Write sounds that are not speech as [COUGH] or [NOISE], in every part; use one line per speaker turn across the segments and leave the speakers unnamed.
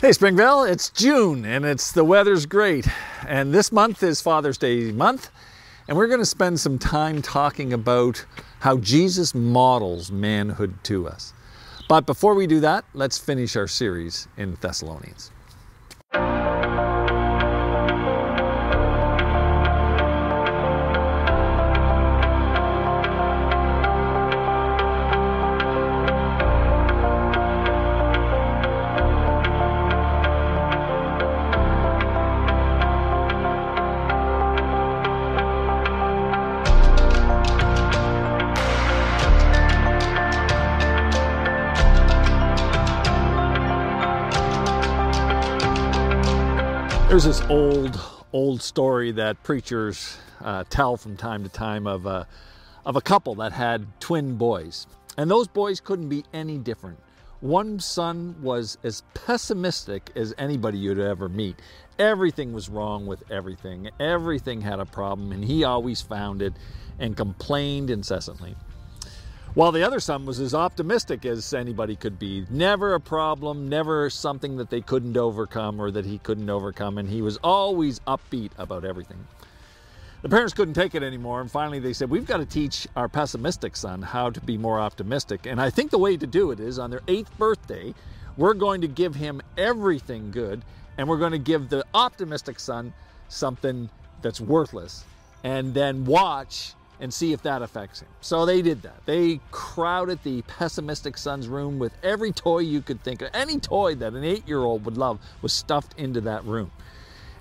Hey Springvale, it's June and it's the weather's great. And this month is Father's Day month, and we're going to spend some time talking about how Jesus models manhood to us. But before we do that, let's finish our series in Thessalonians. There's this old, old story that preachers uh, tell from time to time of a, of a couple that had twin boys. And those boys couldn't be any different. One son was as pessimistic as anybody you'd ever meet. Everything was wrong with everything. Everything had a problem, and he always found it and complained incessantly. While the other son was as optimistic as anybody could be. Never a problem, never something that they couldn't overcome or that he couldn't overcome, and he was always upbeat about everything. The parents couldn't take it anymore, and finally they said, We've got to teach our pessimistic son how to be more optimistic. And I think the way to do it is on their eighth birthday, we're going to give him everything good, and we're going to give the optimistic son something that's worthless, and then watch and see if that affects him. So they did that. They crowded the pessimistic son's room with every toy you could think of. Any toy that an eight year old would love was stuffed into that room.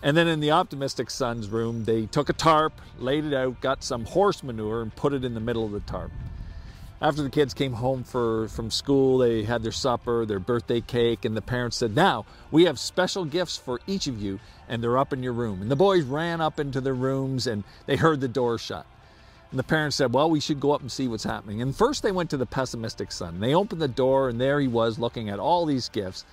And then in the optimistic son's room, they took a tarp, laid it out, got some horse manure, and put it in the middle of the tarp. After the kids came home for, from school, they had their supper, their birthday cake, and the parents said, Now, we have special gifts for each of you, and they're up in your room. And the boys ran up into their rooms and they heard the door shut. And the parents said, Well, we should go up and see what's happening. And first they went to the pessimistic son. They opened the door, and there he was looking at all these gifts.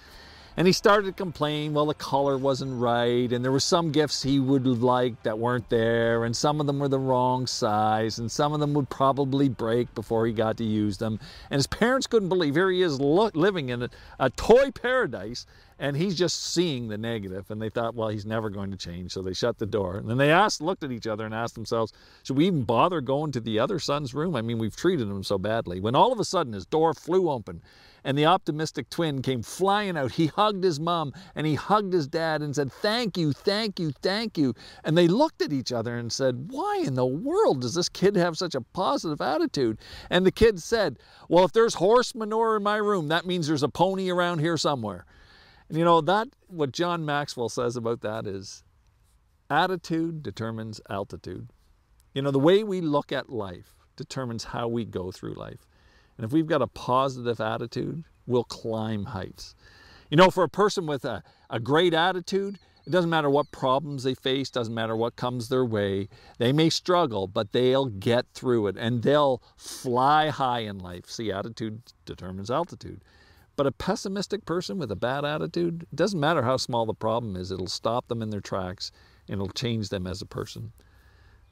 And he started to complain, well, the color wasn't right, and there were some gifts he would like that weren't there, and some of them were the wrong size, and some of them would probably break before he got to use them. And his parents couldn't believe here he is living in a, a toy paradise, and he's just seeing the. And they thought, well, he's never going to change, so they shut the door. And then they asked, looked at each other, and asked themselves, should we even bother going to the other son's room? I mean, we've treated him so badly. When all of a sudden his door flew open and the optimistic twin came flying out. He hugged his mom and he hugged his dad and said, Thank you, thank you, thank you. And they looked at each other and said, Why in the world does this kid have such a positive attitude? And the kid said, Well, if there's horse manure in my room, that means there's a pony around here somewhere. And you know, that, what John Maxwell says about that is attitude determines altitude. You know, the way we look at life determines how we go through life. And if we've got a positive attitude, we'll climb heights. You know, for a person with a, a great attitude, it doesn't matter what problems they face, doesn't matter what comes their way. They may struggle, but they'll get through it and they'll fly high in life. See, attitude determines altitude. But a pessimistic person with a bad attitude, it doesn't matter how small the problem is, it'll stop them in their tracks and it'll change them as a person.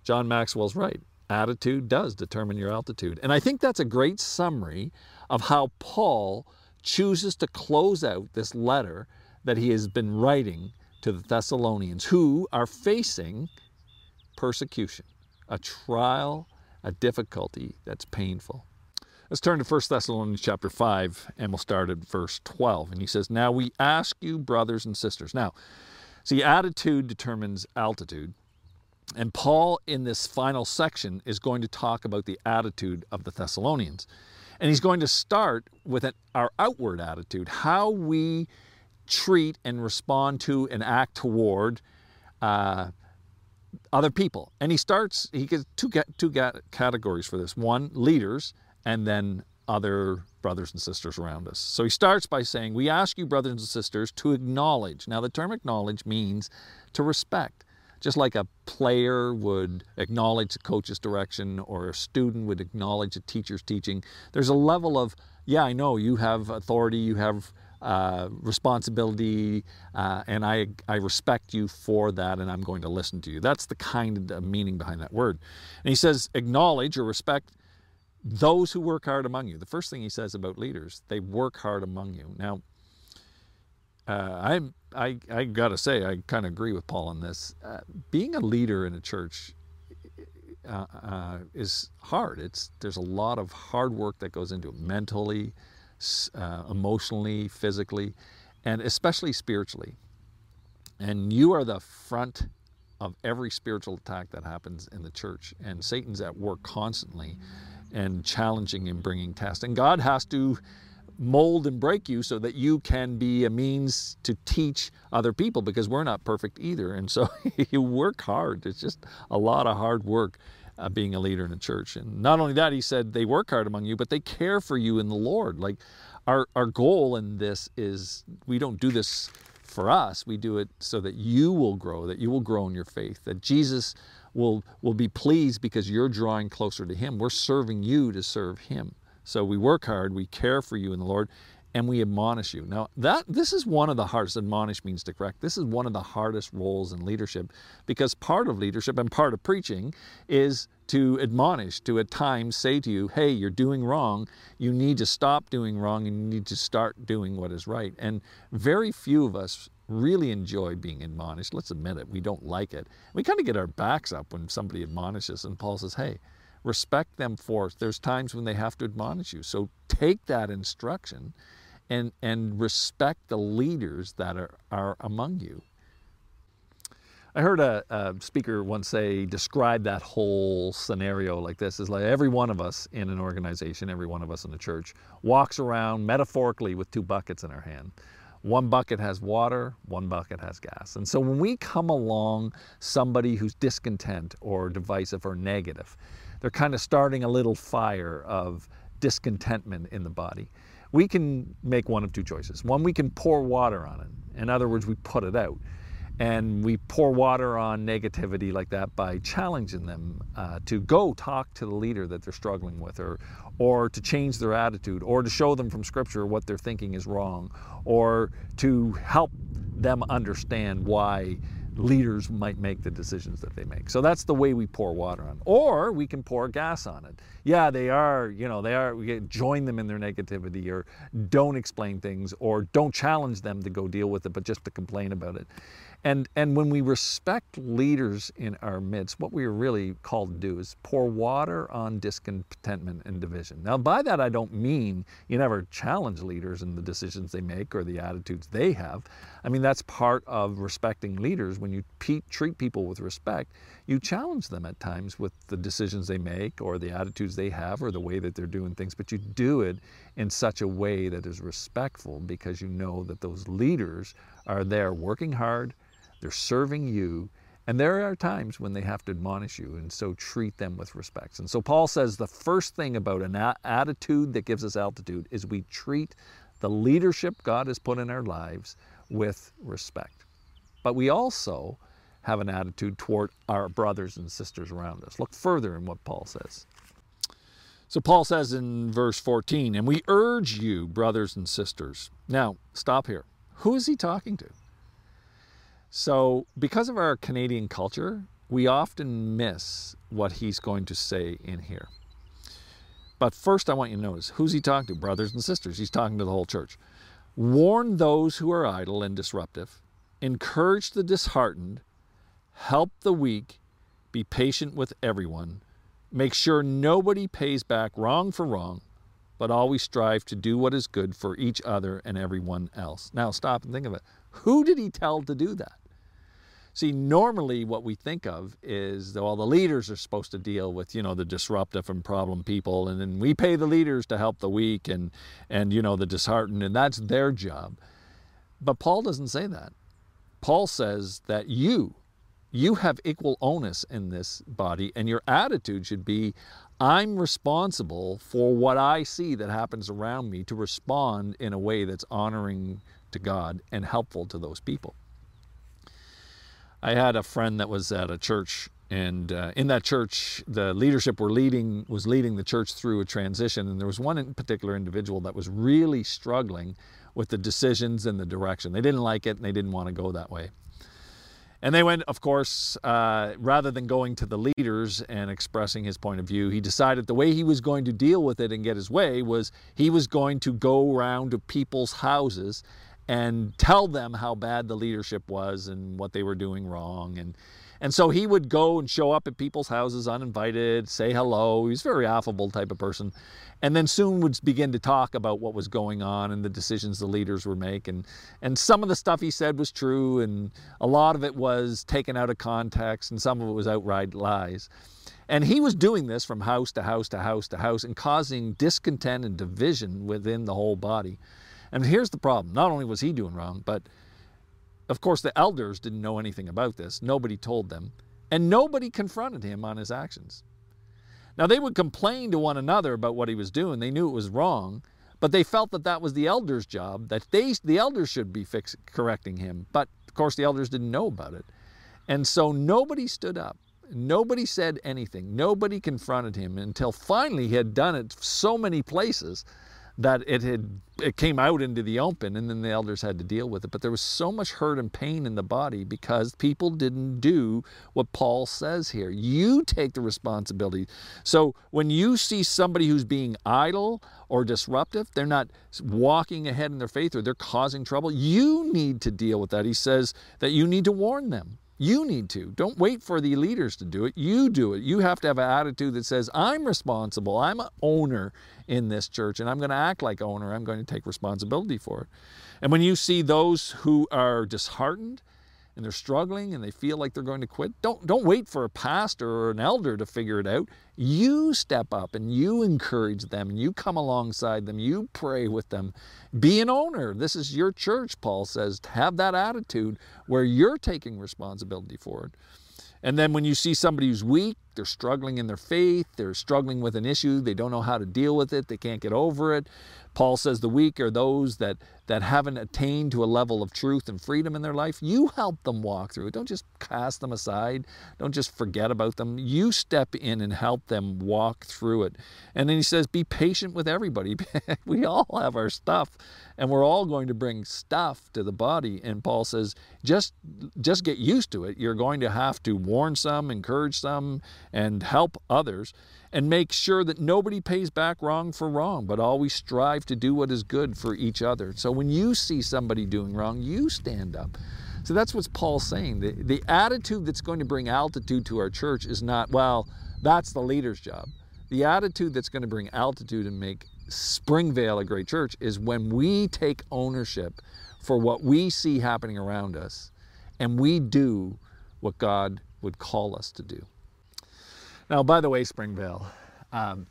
John Maxwell's right attitude does determine your altitude. And I think that's a great summary of how Paul chooses to close out this letter that he has been writing to the Thessalonians who are facing persecution, a trial, a difficulty that's painful. Let's turn to 1 Thessalonians chapter 5 and we'll start at verse 12. And he says, Now we ask you, brothers and sisters. Now, see, attitude determines altitude. And Paul, in this final section, is going to talk about the attitude of the Thessalonians. And he's going to start with an, our outward attitude, how we treat and respond to and act toward uh, other people. And he starts, he gets two, two categories for this one, leaders, and then other brothers and sisters around us. So he starts by saying, We ask you, brothers and sisters, to acknowledge. Now, the term acknowledge means to respect. Just like a player would acknowledge a coach's direction or a student would acknowledge a teacher's teaching, there's a level of, yeah, I know you have authority, you have uh, responsibility, uh, and I, I respect you for that, and I'm going to listen to you. That's the kind of meaning behind that word. And he says, acknowledge or respect those who work hard among you. The first thing he says about leaders, they work hard among you. Now, uh, I'm I I gotta say I kind of agree with Paul on this. Uh, being a leader in a church uh, uh, is hard. It's there's a lot of hard work that goes into it mentally, uh, emotionally, physically, and especially spiritually. And you are the front of every spiritual attack that happens in the church. And Satan's at work constantly and challenging and bringing tests. And God has to mold and break you so that you can be a means to teach other people because we're not perfect either. And so [LAUGHS] you work hard. It's just a lot of hard work uh, being a leader in a church. And not only that, he said they work hard among you, but they care for you in the Lord. Like our, our goal in this is we don't do this for us. We do it so that you will grow, that you will grow in your faith, that Jesus will, will be pleased because you're drawing closer to him. We're serving you to serve him. So we work hard, we care for you in the Lord, and we admonish you. Now, that this is one of the hardest, admonish means to correct. This is one of the hardest roles in leadership because part of leadership and part of preaching is to admonish, to at times say to you, hey, you're doing wrong. You need to stop doing wrong and you need to start doing what is right. And very few of us really enjoy being admonished. Let's admit it, we don't like it. We kind of get our backs up when somebody admonishes, and Paul says, hey, respect them for. There's times when they have to admonish you. So take that instruction and, and respect the leaders that are, are among you. I heard a, a, speaker once say, describe that whole scenario like this is like every one of us in an organization, every one of us in a church walks around metaphorically with two buckets in our hand. One bucket has water, one bucket has gas. And so when we come along somebody who's discontent or divisive or negative, they're kind of starting a little fire of discontentment in the body. We can make one of two choices. One, we can pour water on it. In other words, we put it out. And we pour water on negativity like that by challenging them uh, to go talk to the leader that they're struggling with, or, or to change their attitude, or to show them from Scripture what they're thinking is wrong, or to help them understand why leaders might make the decisions that they make. So that's the way we pour water on. Or we can pour gas on it. Yeah, they are, you know, they are, we join them in their negativity or don't explain things or don't challenge them to go deal with it, but just to complain about it. And, and when we respect leaders in our midst, what we are really called to do is pour water on discontentment and division. Now, by that, I don't mean you never challenge leaders in the decisions they make or the attitudes they have. I mean, that's part of respecting leaders. When you treat people with respect, you challenge them at times with the decisions they make or the attitudes they have or the way that they're doing things, but you do it in such a way that is respectful because you know that those leaders are there working hard they're serving you. And there are times when they have to admonish you, and so treat them with respect. And so Paul says the first thing about an attitude that gives us altitude is we treat the leadership God has put in our lives with respect. But we also have an attitude toward our brothers and sisters around us. Look further in what Paul says. So Paul says in verse 14, and we urge you, brothers and sisters. Now, stop here. Who is he talking to? So, because of our Canadian culture, we often miss what he's going to say in here. But first, I want you to notice who's he talking to? Brothers and sisters. He's talking to the whole church. Warn those who are idle and disruptive, encourage the disheartened, help the weak, be patient with everyone, make sure nobody pays back wrong for wrong, but always strive to do what is good for each other and everyone else. Now, stop and think of it. Who did he tell to do that? See, normally what we think of is that all the leaders are supposed to deal with, you know, the disruptive and problem people, and then we pay the leaders to help the weak and, and you know, the disheartened, and that's their job. But Paul doesn't say that. Paul says that you, you have equal onus in this body, and your attitude should be, I'm responsible for what I see that happens around me to respond in a way that's honoring to God and helpful to those people. I had a friend that was at a church, and uh, in that church, the leadership were leading was leading the church through a transition, and there was one in particular individual that was really struggling with the decisions and the direction. They didn't like it, and they didn't want to go that way. And they went, of course, uh, rather than going to the leaders and expressing his point of view, he decided the way he was going to deal with it and get his way was he was going to go around to people's houses and tell them how bad the leadership was and what they were doing wrong. And, and so he would go and show up at people's houses uninvited, say hello. He was a very affable type of person. And then soon would begin to talk about what was going on and the decisions the leaders were making. And some of the stuff he said was true, and a lot of it was taken out of context, and some of it was outright lies. And he was doing this from house to house to house to house and causing discontent and division within the whole body. And here's the problem not only was he doing wrong, but of course, the elders didn't know anything about this. Nobody told them. And nobody confronted him on his actions. Now, they would complain to one another about what he was doing. They knew it was wrong, but they felt that that was the elders' job, that they, the elders should be fix, correcting him. But, of course, the elders didn't know about it. And so nobody stood up. Nobody said anything. Nobody confronted him until finally he had done it so many places that it had it came out into the open and then the elders had to deal with it. But there was so much hurt and pain in the body because people didn't do what Paul says here. You take the responsibility. So when you see somebody who's being idle or disruptive they're not walking ahead in their faith or they're causing trouble you need to deal with that. He says that you need to warn them you need to. Don't wait for the leaders to do it. You do it. You have to have an attitude that says, I'm responsible. I'm an owner in this church and I'm going to act like owner. I'm going to take responsibility for it. And when you see those who are disheartened and they're struggling and they feel like they're going to quit, don't, don't wait for a pastor or an elder to figure it out. You step up and you encourage them and you come alongside them. You pray with them. Be an owner. This is your church, Paul says. Have that attitude where you're taking responsibility for it. And then when you see somebody who's weak, they're struggling in their faith, they're struggling with an issue, they don't know how to deal with it, they can't get over it. Paul says the weak are those that, that haven't attained to a level of truth and freedom in their life. You help them walk through it. Don't just cast them aside. Don't just forget about them. You step in and help them walk through it. And then he says, be patient with everybody. [LAUGHS] we all have our stuff and we're all going to bring stuff to the body. And Paul says, just, just get used to it. You're going to have to warn some, encourage some, and help others and make sure that nobody pays back wrong for wrong, but always strive to do what is good for each other. So when you see somebody doing wrong, you stand up. So that's what Paul's saying. The, the attitude that's going to bring altitude to our church is not, well, that's the leader's job. The attitude that's going to bring altitude and make Springvale a great church is when we take ownership for what we see happening around us and we do what God would call us to do. Now, by the way, Springvale, um,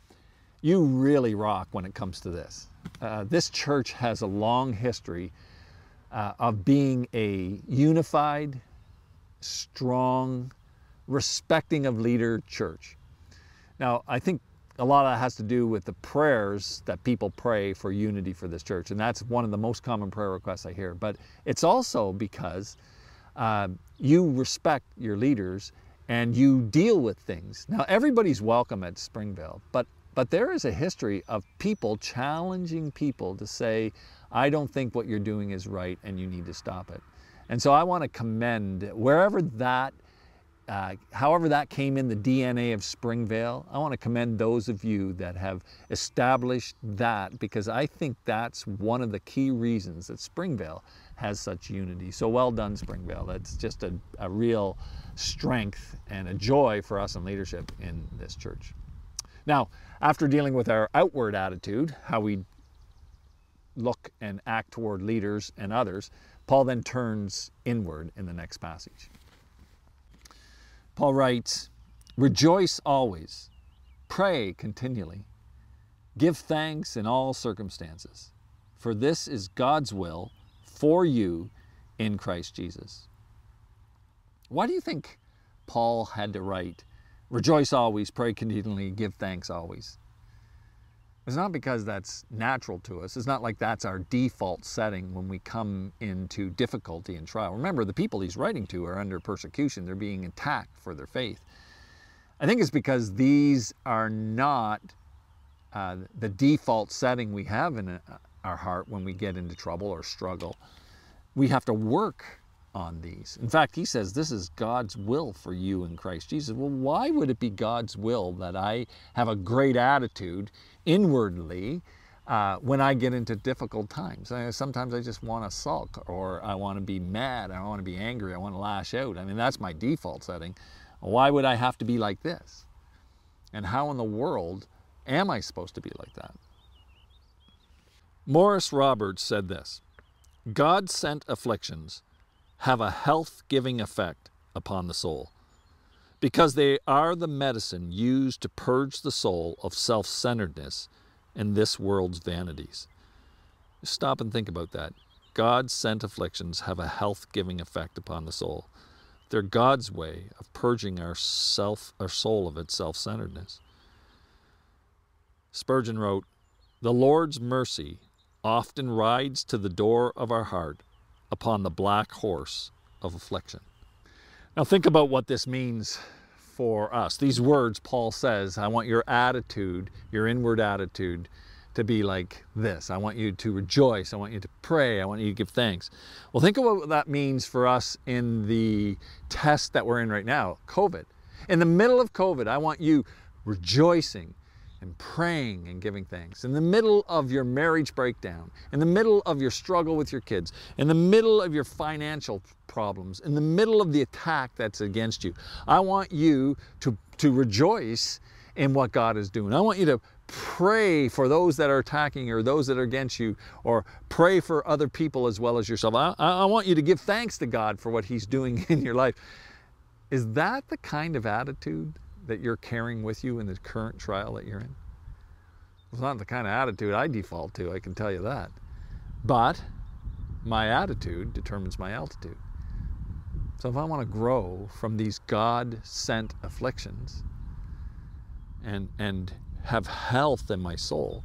you really rock when it comes to this. Uh, this church has a long history uh, of being a unified, strong, respecting of leader church. Now, I think a lot of that has to do with the prayers that people pray for unity for this church, and that's one of the most common prayer requests I hear. But it's also because uh, you respect your leaders and you deal with things. Now, everybody's welcome at Springvale, but, but there is a history of people challenging people to say, I don't think what you're doing is right and you need to stop it. And so I want to commend wherever that, uh, however that came in the DNA of Springvale, I want to commend those of you that have established that because I think that's one of the key reasons that Springvale has such unity. So well done, Springvale. That's just a, a real strength and a joy for us in leadership in this church. Now, after dealing with our outward attitude, how we look and act toward leaders and others, Paul then turns inward in the next passage. Paul writes, Rejoice always, pray continually, give thanks in all circumstances, for this is God's will for you in Christ Jesus. Why do you think Paul had to write, Rejoice always, pray continually, give thanks always? It's not because that's natural to us. It's not like that's our default setting when we come into difficulty and trial. Remember, the people he's writing to are under persecution, they're being attacked for their faith. I think it's because these are not uh, the default setting we have in uh, our heart when we get into trouble or struggle. We have to work on these. In fact, he says this is God's will for you in Christ Jesus. Well, why would it be God's will that I have a great attitude inwardly uh, when I get into difficult times. I, sometimes I just want to sulk or I want to be mad. I want to be angry. I want to lash out. I mean, that's my default setting. Why would I have to be like this? And how in the world am I supposed to be like that? Maurice Roberts said this God sent afflictions have a health giving effect upon the soul because they are the medicine used to purge the soul of self centeredness and this world's vanities. Stop and think about that. God sent afflictions have a health giving effect upon the soul. They're God's way of purging our self our soul of its self centeredness. Spurgeon wrote, The Lord's mercy often rides to the door of our heart upon the black horse of affliction. Now, think about what this means for us. These words, Paul says, I want your attitude, your inward attitude, to be like this. I want you to rejoice. I want you to pray. I want you to give thanks. Well, think of what that means for us in the test that we're in right now COVID. In the middle of COVID, I want you rejoicing, and praying and giving thanks. In the middle of your marriage breakdown, in the middle of your struggle with your kids, in the middle of your financial problems, in the middle of the attack that's against you, I want you to, to rejoice in what God is doing. I want you to pray for those that are attacking or those that are against you, or pray for other people as well as yourself. I, I want you to give thanks to God for what He's doing [LAUGHS] in your life. Is that the kind of attitude that you're carrying with you in the current trial that you're in? It's not the kind of attitude I default to, I can tell you that. But my attitude determines my altitude. So if I want to grow from these God sent afflictions and, and have health in my soul,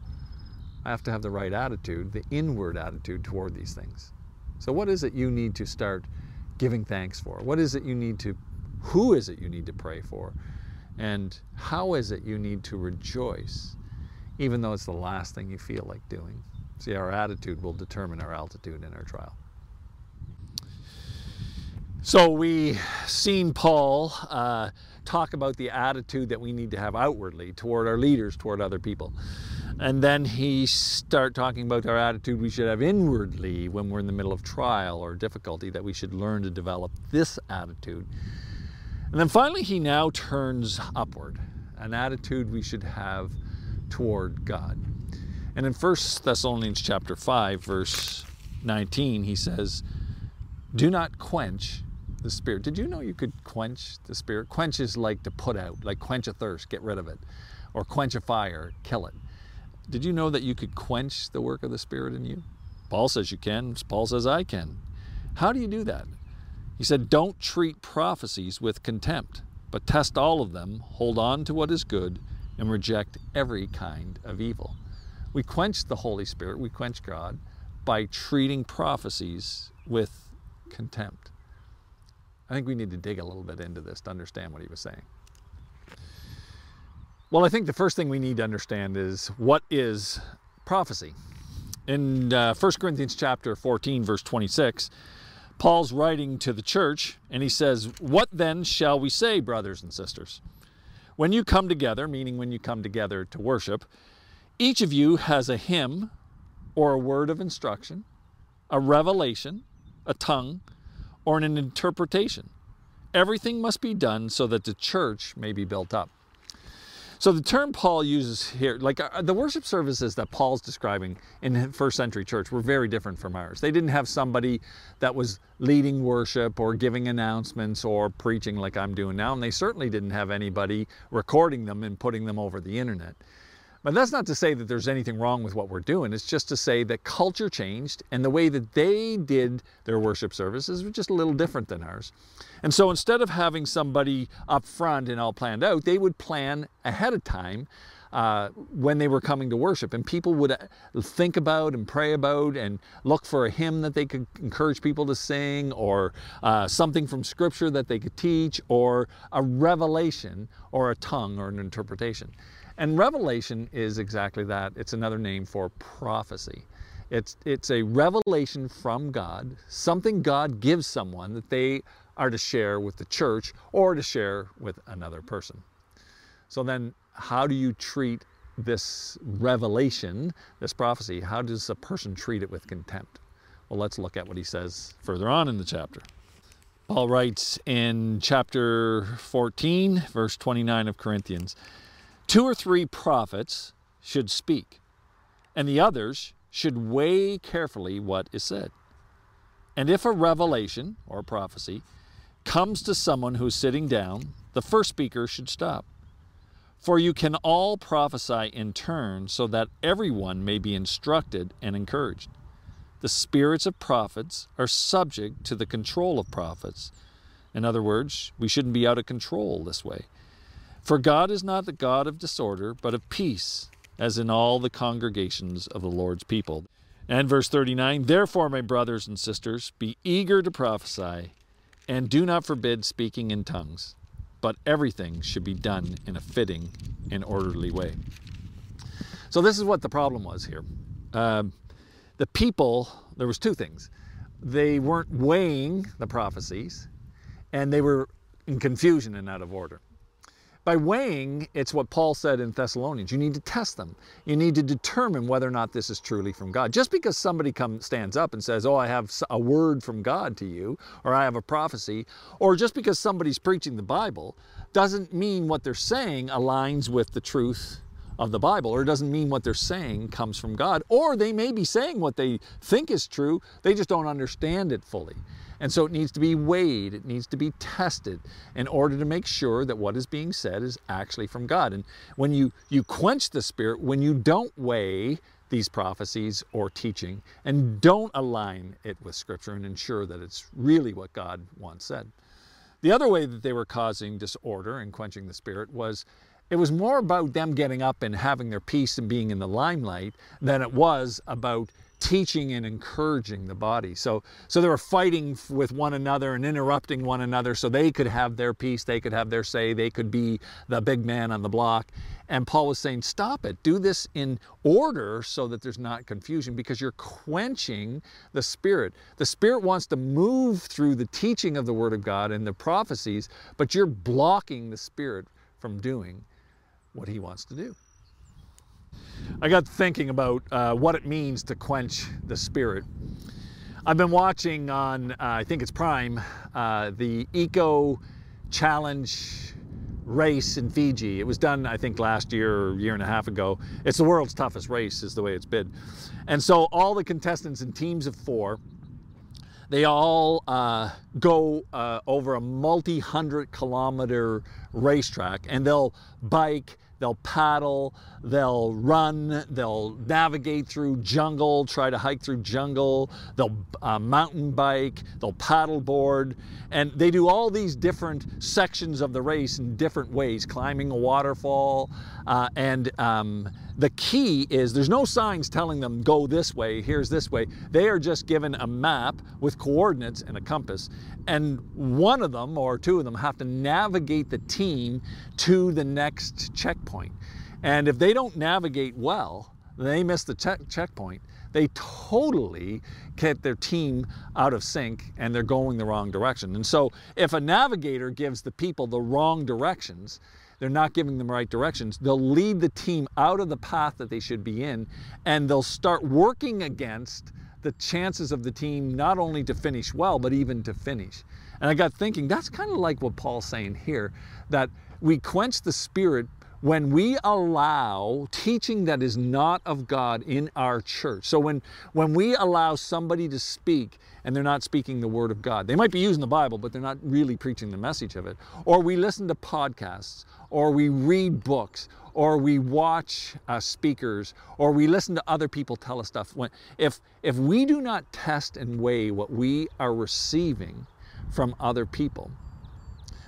I have to have the right attitude, the inward attitude toward these things. So, what is it you need to start giving thanks for? What is it you need to, who is it you need to pray for? And how is it you need to rejoice, even though it's the last thing you feel like doing? See, our attitude will determine our altitude in our trial. So we seen Paul uh, talk about the attitude that we need to have outwardly toward our leaders, toward other people. And then he start talking about our attitude we should have inwardly when we're in the middle of trial or difficulty, that we should learn to develop this attitude and then finally, he now turns upward, an attitude we should have toward God. And in 1 Thessalonians chapter 5, verse 19, he says, Do not quench the spirit. Did you know you could quench the spirit? Quench is like to put out, like quench a thirst, get rid of it, or quench a fire, kill it. Did you know that you could quench the work of the Spirit in you? Paul says you can. Paul says I can. How do you do that? He said, Don't treat prophecies with contempt, but test all of them, hold on to what is good, and reject every kind of evil. We quench the Holy Spirit, we quench God by treating prophecies with contempt. I think we need to dig a little bit into this to understand what he was saying. Well, I think the first thing we need to understand is what is prophecy. In uh, 1 Corinthians chapter 14 verse 26, Paul's writing to the church, and he says, What then shall we say, brothers and sisters? When you come together, meaning when you come together to worship, each of you has a hymn or a word of instruction, a revelation, a tongue, or an interpretation. Everything must be done so that the church may be built up. So the term Paul uses here, like uh, the worship services that Paul's describing in first century church were very different from ours. They didn't have somebody that was leading worship or giving announcements or preaching like I'm doing now, and they certainly didn't have anybody recording them and putting them over the internet. But that's not to say that there's anything wrong with what we're doing. It's just to say that culture changed and the way that they did their worship services was just a little different than ours. And so instead of having somebody up front and all planned out, they would plan ahead of time uh, when they were coming to worship. And people would uh, think about and pray about and look for a hymn that they could encourage people to sing, or uh, something from Scripture that they could teach, or a revelation, or a tongue, or an interpretation. And revelation is exactly that. It's another name for prophecy. It's, it's a revelation from God, something God gives someone that they are to share with the church or to share with another person. So then, how do you treat this revelation, this prophecy, how does a person treat it with contempt? Well, let's look at what he says further on in the chapter. Paul writes in chapter 14, verse 29 of Corinthians Two or three prophets should speak, and the others should weigh carefully what is said. And if a revelation or prophecy comes to someone who's sitting down, the first speaker should stop. For you can all prophesy in turn so that everyone may be instructed and encouraged. The spirits of prophets are subject to the control of prophets. In other words, we shouldn't be out of control this way. For God is not the God of disorder, but of peace, as in all the congregations of the Lord's people. And verse 39 Therefore, my brothers and sisters, be eager to prophesy, and do not forbid speaking in tongues, but everything should be done in a fitting and orderly way. So, this is what the problem was here. Um, the people, there was two things. They weren't weighing the prophecies, and they were in confusion and out of order. By weighing, it's what Paul said in Thessalonians. You need to test them. You need to determine whether or not this is truly from God. Just because somebody comes stands up and says, "Oh, I have a word from God to you," or "I have a prophecy," or just because somebody's preaching the Bible, doesn't mean what they're saying aligns with the truth of the Bible, or doesn't mean what they're saying comes from God. Or they may be saying what they think is true, they just don't understand it fully. And so it needs to be weighed, it needs to be tested in order to make sure that what is being said is actually from God. And when you, you quench the Spirit, when you don't weigh these prophecies or teaching and don't align it with Scripture and ensure that it's really what God once said. The other way that they were causing disorder and quenching the Spirit was it was more about them getting up and having their peace and being in the limelight than it was about teaching and encouraging the body. So, so they were fighting with one another and interrupting one another so they could have their peace, they could have their say, they could be the big man on the block. And Paul was saying, stop it. Do this in order so that there's not confusion because you're quenching the Spirit. The Spirit wants to move through the teaching of the Word of God and the prophecies, but you're blocking the Spirit from doing what He wants to do. I got thinking about uh, what it means to quench the spirit. I've been watching on, uh, I think it's Prime, uh, the Eco Challenge race in Fiji. It was done, I think, last year or year and a half ago. It's the world's toughest race, is the way it's bid. And so all the contestants in teams of four, they all uh, go uh, over a multi hundred kilometer racetrack and they'll bike They'll paddle, they'll run, they'll navigate through jungle, try to hike through jungle, they'll uh, mountain bike, they'll paddle board, and they do all these different sections of the race in different ways, climbing a waterfall. Uh, and um, the key is there's no signs telling them go this way, here's this way. They are just given a map with coordinates and a compass, and one of them or two of them have to navigate the team to the next checkpoint. And if they don't navigate well, they miss the check checkpoint. They totally get their team out of sync and they're going the wrong direction. And so if a navigator gives the people the wrong directions, they're not giving them the right directions, they'll lead the team out of the path that they should be in and they'll start working against the chances of the team not only to finish well, but even to finish. And I got thinking, that's kind of like what Paul's saying here, that we quench the spirit when we allow teaching that is not of God in our church. So when, when we allow somebody to speak and they're not speaking the word of God, they might be using the Bible, but they're not really preaching the message of it. Or we listen to podcasts, or we read books, or we watch uh, speakers, or we listen to other people tell us stuff. When, if, if we do not test and weigh what we are receiving from other people,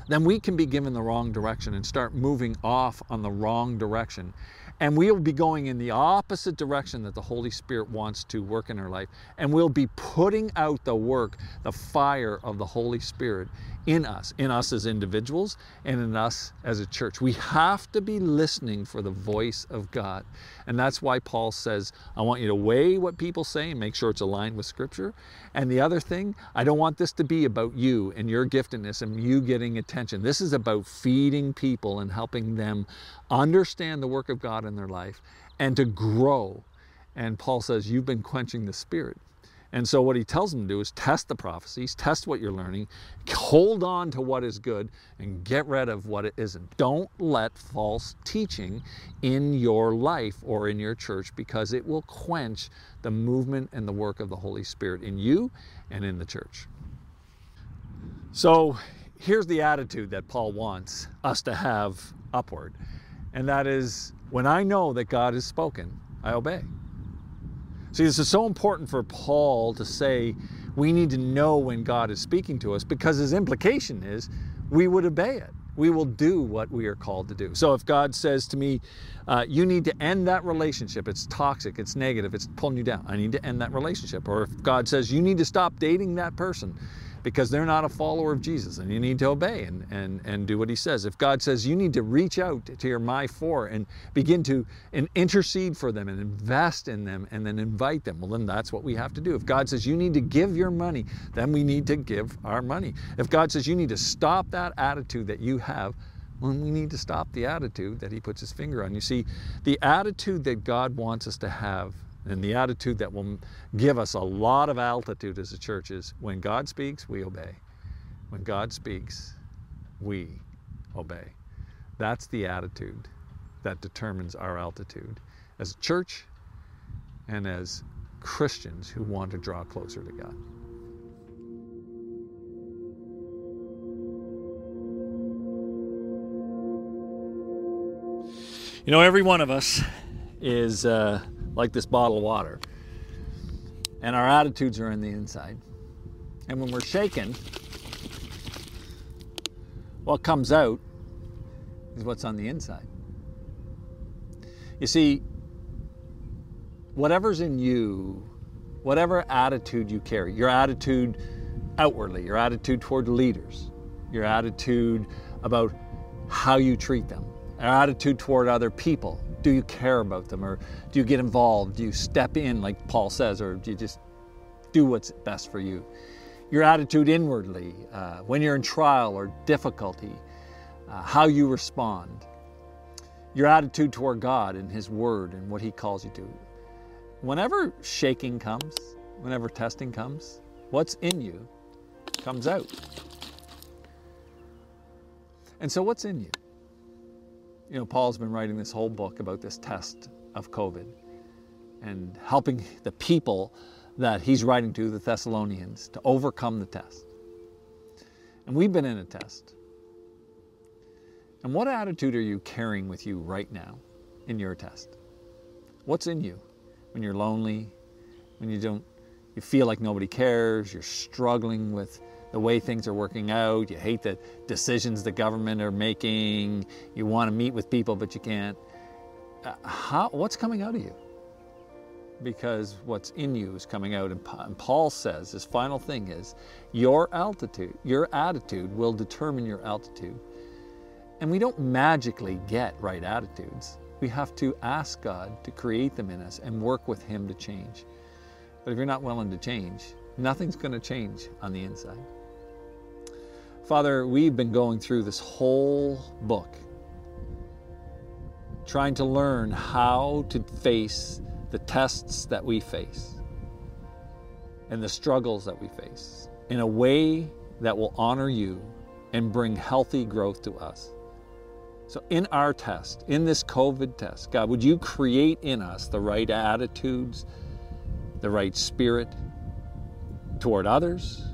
then we can be given the wrong direction and start moving off on the wrong direction. And we'll be going in the opposite direction that the Holy Spirit wants to work in our life. And we'll be putting out the work, the fire of the Holy Spirit in us, in us as individuals and in us as a church. We have to be listening for the voice of God. And that's why Paul says, I want you to weigh what people say and make sure it's aligned with Scripture. And the other thing, I don't want this to be about you and your giftedness and you getting attention. This is about feeding people and helping them understand the work of God in their life and to grow. And Paul says, You've been quenching the spirit. And so, what he tells them to do is test the prophecies, test what you're learning, hold on to what is good, and get rid of what it isn't. Don't let false teaching in your life or in your church because it will quench the movement and the work of the Holy Spirit in you and in the church. So, here's the attitude that Paul wants us to have upward, and that is when I know that God has spoken, I obey. See, this is so important for Paul to say we need to know when God is speaking to us because his implication is we would obey it. We will do what we are called to do. So if God says to me, uh, you need to end that relationship, it's toxic, it's negative, it's pulling you down, I need to end that relationship. Or if God says you need to stop dating that person, because they're not a follower of Jesus and you need to obey and, and, and do what he says. If God says you need to reach out to your My Four and begin to and intercede for them and invest in them and then invite them, well, then that's what we have to do. If God says you need to give your money, then we need to give our money. If God says you need to stop that attitude that you have, well, we need to stop the attitude that he puts his finger on. You see, the attitude that God wants us to have and the attitude that will give us a lot of altitude as a church is when God speaks, we obey. When God speaks, we obey. That's the attitude that determines our altitude as a church and as Christians who want to draw closer to God. You know, every one of us is. Uh, like this bottle of water. And our attitudes are in the inside. And when we're shaken, what comes out is what's on the inside. You see, whatever's in you, whatever attitude you carry, your attitude outwardly, your attitude toward leaders, your attitude about how you treat them, our attitude toward other people, do you care about them or do you get involved? Do you step in, like Paul says, or do you just do what's best for you? Your attitude inwardly, uh, when you're in trial or difficulty, uh, how you respond, your attitude toward God and His Word and what He calls you to. Whenever shaking comes, whenever testing comes, what's in you comes out. And so, what's in you? You know, Paul's been writing this whole book about this test of COVID and helping the people that he's writing to, the Thessalonians, to overcome the test. And we've been in a test. And what attitude are you carrying with you right now in your test? What's in you when you're lonely, when you don't you feel like nobody cares, you're struggling with the way things are working out, you hate the decisions the government are making, you want to meet with people but you can't. Uh, how, what's coming out of you? Because what's in you is coming out. And Paul says his final thing is your altitude, your attitude will determine your altitude. And we don't magically get right attitudes. We have to ask God to create them in us and work with Him to change. But if you're not willing to change, nothing's going to change on the inside. Father, we've been going through this whole book, trying to learn how to face the tests that we face and the struggles that we face in a way that will honor you and bring healthy growth to us. So, in our test, in this COVID test, God, would you create in us the right attitudes, the right spirit toward others,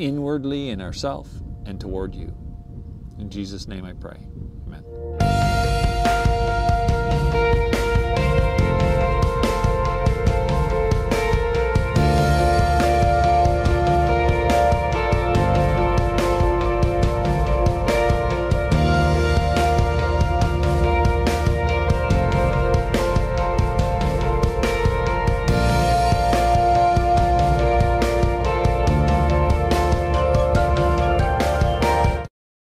inwardly in ourself and toward you. In Jesus' name I pray.